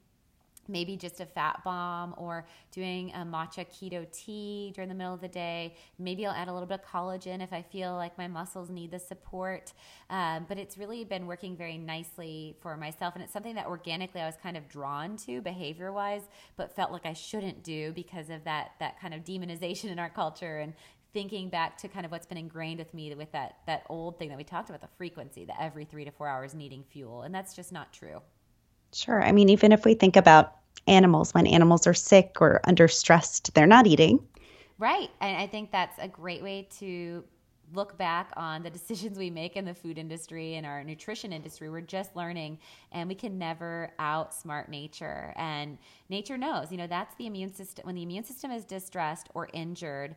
S2: maybe just a fat bomb or doing a matcha keto tea during the middle of the day. Maybe I'll add a little bit of collagen if I feel like my muscles need the support. Um, but it's really been working very nicely for myself. And it's something that organically I was kind of drawn to behavior wise, but felt like I shouldn't do because of that, that kind of demonization [LAUGHS] in our culture and thinking back to kind of what's been ingrained with me with that, that old thing that we talked about the frequency, the every three to four hours needing fuel. And that's just not true.
S3: Sure. I mean, even if we think about animals, when animals are sick or under stressed, they're not eating.
S2: Right. And I think that's a great way to look back on the [LAUGHS] decisions we make in the food industry and our nutrition industry. We're just learning and we can never outsmart nature. And nature knows, you know, that's the immune system. When the immune system is distressed or injured,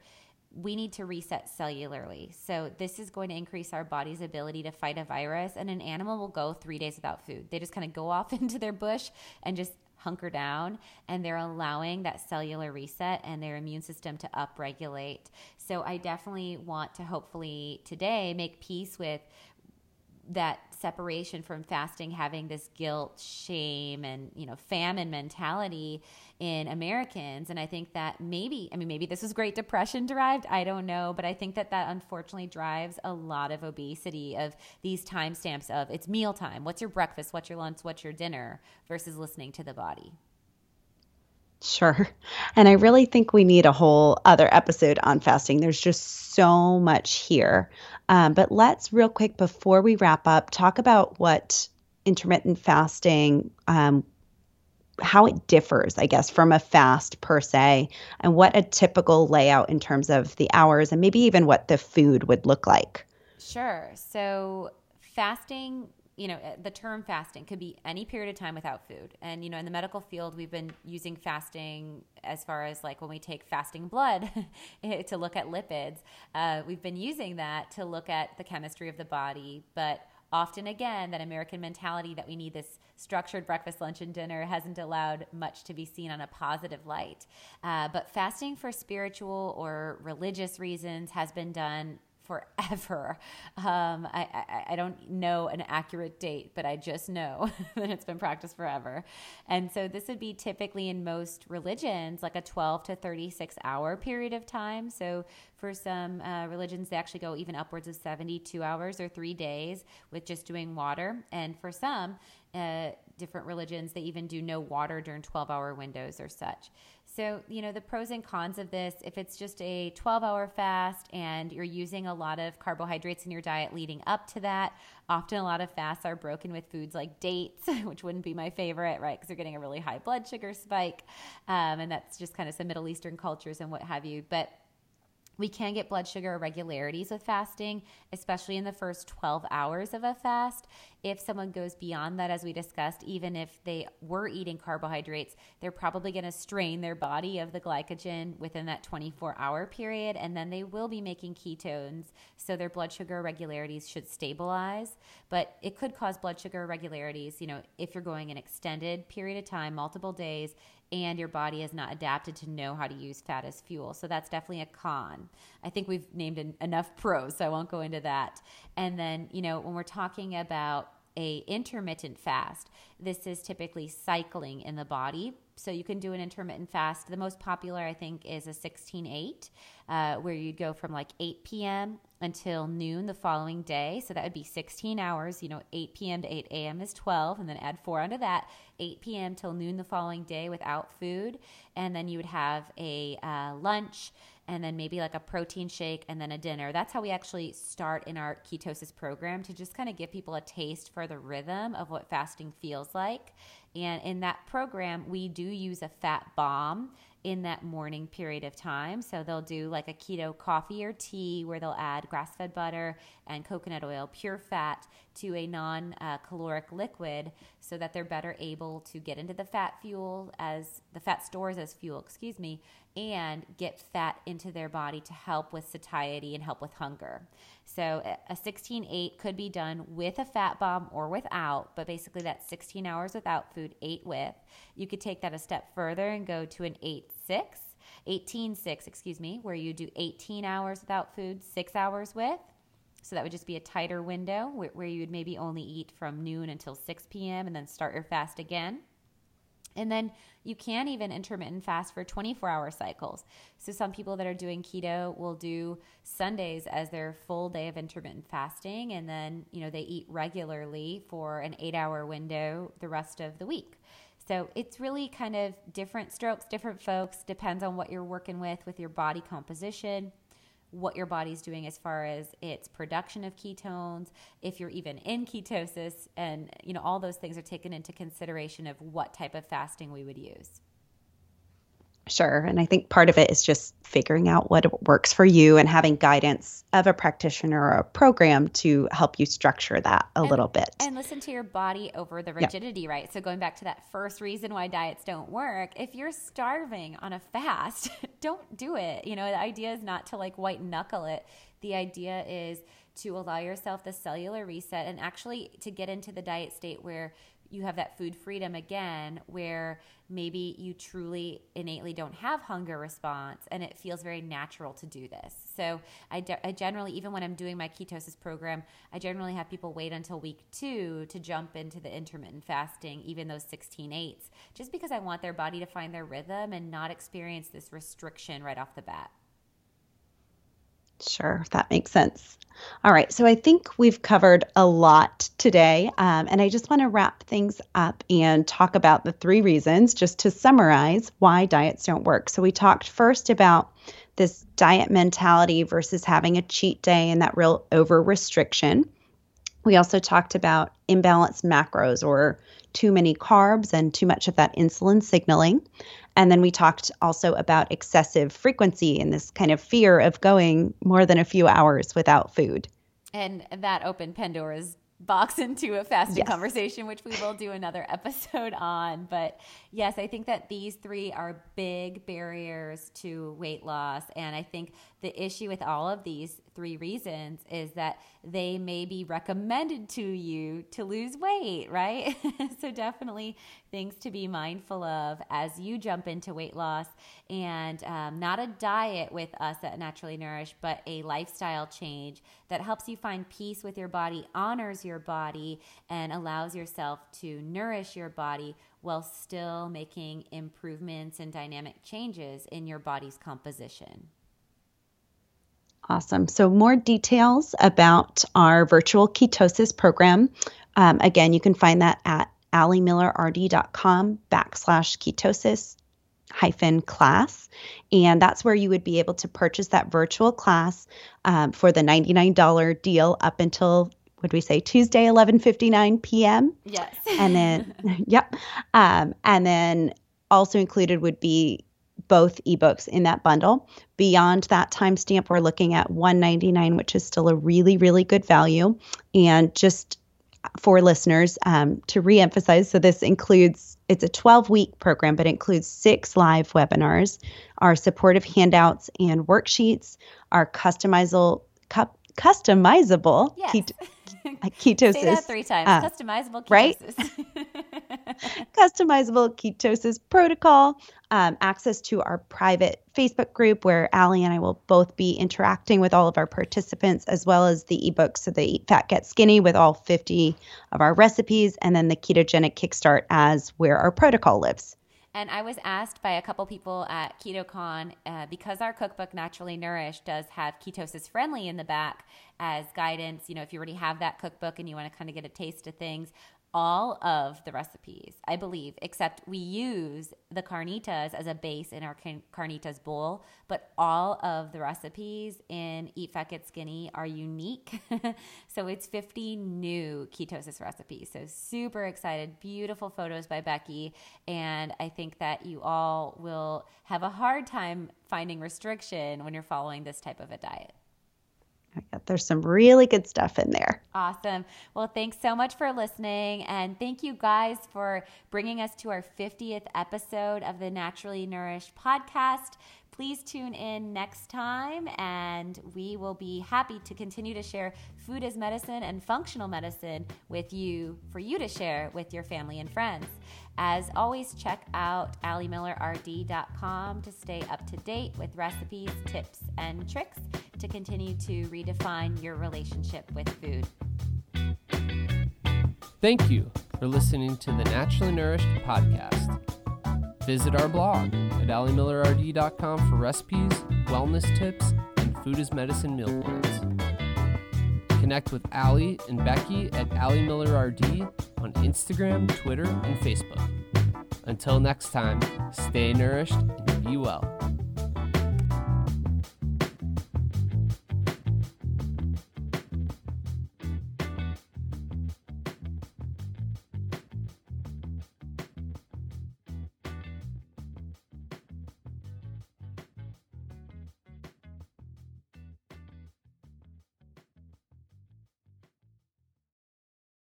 S2: we need to reset cellularly. So, this is going to increase our body's ability to fight a virus. And an animal will go three days without food. They just kind of go [LAUGHS] off into their bush and just hunker down and they're allowing that cellular reset and their immune system to upregulate. So I definitely want to hopefully today make peace with that separation from fasting having this guilt shame and you know famine mentality in americans. And i think that maybe i mean maybe this is great depression derived i don't know but i think that that unfortunately drives a lot of obesity of these timestamps of it's mealtime what's your breakfast what's your lunch what's your dinner versus listening to the body
S3: Sure. And I really think we need a whole other episode on fasting. There's just so much here. Um, but let's, real quick, before we wrap up, talk about what intermittent fasting, um, how it differs, I guess, from a fast per se, and what a typical layout in terms of the hours and maybe even what the food would look like.
S2: Sure. So, fasting you know, eh, the term fasting could be any period of time without food. And, you know, in the medical field, we've been using fasting as far as like when we take fasting blood [LAUGHS] eh, to look at lipids. Uh, we've been using that to look at the chemistry of the body. But often, again, that American mentality that we need this structured breakfast, lunch, and dinner hasn't allowed much to be seen on a positive light. Uh, but fasting for spiritual or religious reasons has been done forever. [LAUGHS] Um, I, I, I, don't know an accurate date, but I just know [LAUGHS] that it's been practiced forever. And so this would be typically in most religions like a 12 to 36 hour period of time. So for some uh, religions, they actually go even upwards of 72 hours or three days with just doing water. And for some, uh, different religions, they even do no water during 12 hour windows or such. So, you know, the pros and cons of this if it's just a 12 hour fast and you're using a lot of carbohydrates in your diet leading up to that, often a lot of fasts are broken with foods like dates, [LAUGHS] which wouldn't be my favorite, right? Because you're getting a really high blood sugar spike. Um, and that's just kind of some Middle Eastern cultures and what have you. But we can get blood sugar irregularities with fasting, especially in the first 12 hours of a fast. If someone goes beyond that, as we discussed, even if they were eating carbohydrates, they're probably going to strain their body of the glycogen within that 24 hour period, and then they will be making ketones. So their blood sugar irregularities should stabilize. But it could cause blood sugar irregularities, you know, if you're going an extended period of time, multiple days, and your body is not adapted to know how to use fat as fuel. So that's definitely a con. I think we've named en- enough [LAUGHS] pros, so I won't go into that. And then, you know, when we're talking about a intermittent fast, this is typically cycling in the body. So you can do an intermittent fast. The most popular, I think, is a 16-8, uh, where you'd go from like 8 p.m. until noon the following day. So that would be 16 hours. You know, 8 p.m. to 8 a.m. is 12, and then add four onto that, 8 p.m. till noon the following day without food. And then you would have a uh, lunch and then maybe like a protein shake and then a dinner. That's how we actually start in our ketosis program to just kind of give people a taste for the rhythm of what fasting feels like. And in that program, we do use a fat bomb in that morning period of time. So they'll do like a keto coffee or tea where they'll add grass fed butter and coconut oil, pure fat, to a non uh, caloric liquid so that they're better able to get into the fat fuel as the fat stores as fuel, excuse me, and get fat into their body to help with satiety and help with hunger. So a 16-8 could be done with a fat bomb or without, but basically that's 16 hours without food, 8 with. You could take that a step further and go to an 8-6. 18 6, excuse me, where you do 18 hours without food, 6 hours with. So that would just be a tighter window where, where you would maybe only eat from noon until 6 p.m. and then start your fast again. And then you can even intermittent fast for 24 hour cycles. So, some people that are doing keto will do Sundays as their full day of intermittent fasting, and then, you know, they eat regularly for an eight hour window the rest of the week. So, it's really kind of different strokes, different folks, depends on what you're working with, with your body composition what your body's doing as far as its production of ketones, if you're even in ketosis, and you know all those things are taken into consideration of what type of fasting we would use.
S3: Sure. And I think part of it is just figuring out what works for you and having guidance of a practitioner or a program to help you structure that a
S2: and,
S3: little bit.
S2: And listen to your body over the rigidity, yep. right? So, going back to that first reason why diets don't work, if you're starving on a fast, [LAUGHS] don't do it. You know, the idea is not to like white knuckle it. The idea is to allow yourself the cellular reset and actually to get into the diet state where you have that food freedom again where maybe you truly innately don't have hunger response and it feels very natural to do this. So I, de- I, generally even when i'm doing my ketosis program i generally have people wait until week two to jump into the intermittent fasting even those 16 eights just because i want their body to find their rhythm and not experience this restriction right off the bat
S3: Sure, if that makes sense. All right, so I think we've covered a lot today, um, and I just want to wrap things up and talk about the three reasons, just to summarize why diets don't work. So, we talked first about this diet mentality versus having a cheat day and that real over restriction. We also talked about imbalanced macros or too many carbs and too much of that insulin signaling. And then we talked also about excessive frequency and this kind of fear of going more than a few hours without food.
S2: And that opened Pandora's box [LAUGHS] into a fasting yes. conversation, which we will do another episode on. But yes, I think that these three are big barriers to weight loss. And I think the issue with all of these three reasons is that they may be recommended to you to lose weight, right? [LAUGHS] so, definitely things to be mindful of as you jump into weight loss and um, not a diet with us at Naturally Nourish, but a lifestyle change that helps you find peace with your body, honors your body, and allows yourself to nourish your body while still making improvements and dynamic changes in your body's composition.
S3: Awesome. So, more details about our virtual ketosis program. Um, again, you can find that at alimillerrd.com backslash ketosis hyphen class. And that's where you would be able to purchase that virtual class um, for the $99 deal up until would we say Tuesday 11:59 p.m.
S2: Yes.
S3: and then [LAUGHS] yep. Um, and then also included would be both ebooks in that bundle. Beyond that timestamp, we're looking at 199, which is still a really, really good value. And just for listeners um, to reemphasize, so this includes it's a 12 week program, but includes six live webinars, our supportive handouts and worksheets, our customizable customizable
S2: yes. keto- [LAUGHS]
S3: ketosis.
S2: Say that three times. Uh, customizable ketosis.
S3: Right? [LAUGHS] customizable ketosis protocol, um, access to our private Facebook group where Ali and I will both be interacting with all of our participants, as well as the ebooks. So the Eat Fat Get Skinny with all 50 of our recipes, and then the Ketogenic Kickstart as where our protocol lives.
S2: And I was asked by a couple people at KetoCon uh, because our cookbook Naturally Nourished does have ketosis friendly in the back as guidance. You know, if you already have that cookbook and you want to kind of get a taste of things, all of the recipes, I believe, except we use the carnitas as a base in our carnitas bowl, but all of the recipes in Eat Fat Get Skinny are unique. [LAUGHS] so it's 50 new ketosis recipes. So super excited. Beautiful photos by Becky. And I think that you all will have a hard time finding restriction when you're following this type of a diet.
S3: There's some really good stuff in there.
S2: Awesome. Well, thanks so much for listening. And thank you guys for bringing us to our 50th episode of the Naturally Nourished podcast. Please tune in next time, and we will be happy to continue to share food as medicine and functional medicine with you for you to share with your family and friends. As always, check out AliMillerRD.com to stay up to date with recipes, tips, and tricks to continue to redefine your relationship with food.
S1: Thank you for listening to the Naturally Nourished podcast. Visit our blog at alimillerrd.com for recipes, wellness tips, and food as medicine meal plans. Connect with Ali and Becky at Ali Miller RD on Instagram, Twitter, and Facebook. Until next time, stay nourished and be well.